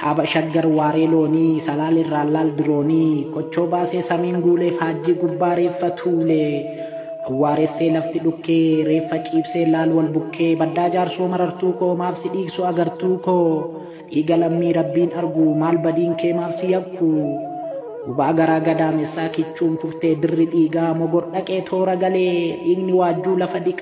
kaaba shaggar waaree loonii salaal irraa laal diroonii kochoo baasee samiin guulee faajjii gubbaa reeffa tuulee. Awwaaressee lafti dhukkee reeffa ciibsee laal wal bukkee. Baddaa jaarsoo marartuu koo maaf si dhiigsu agartuu koo. Dhiiga lammii rabbiin argu maal badiin kee maaf si yakku gubaa garaa gadaamessaa kichuun fuftee dirri dhiigaa mogor dhaqee toora galee. Dhiigni waajjuu lafa dhiqa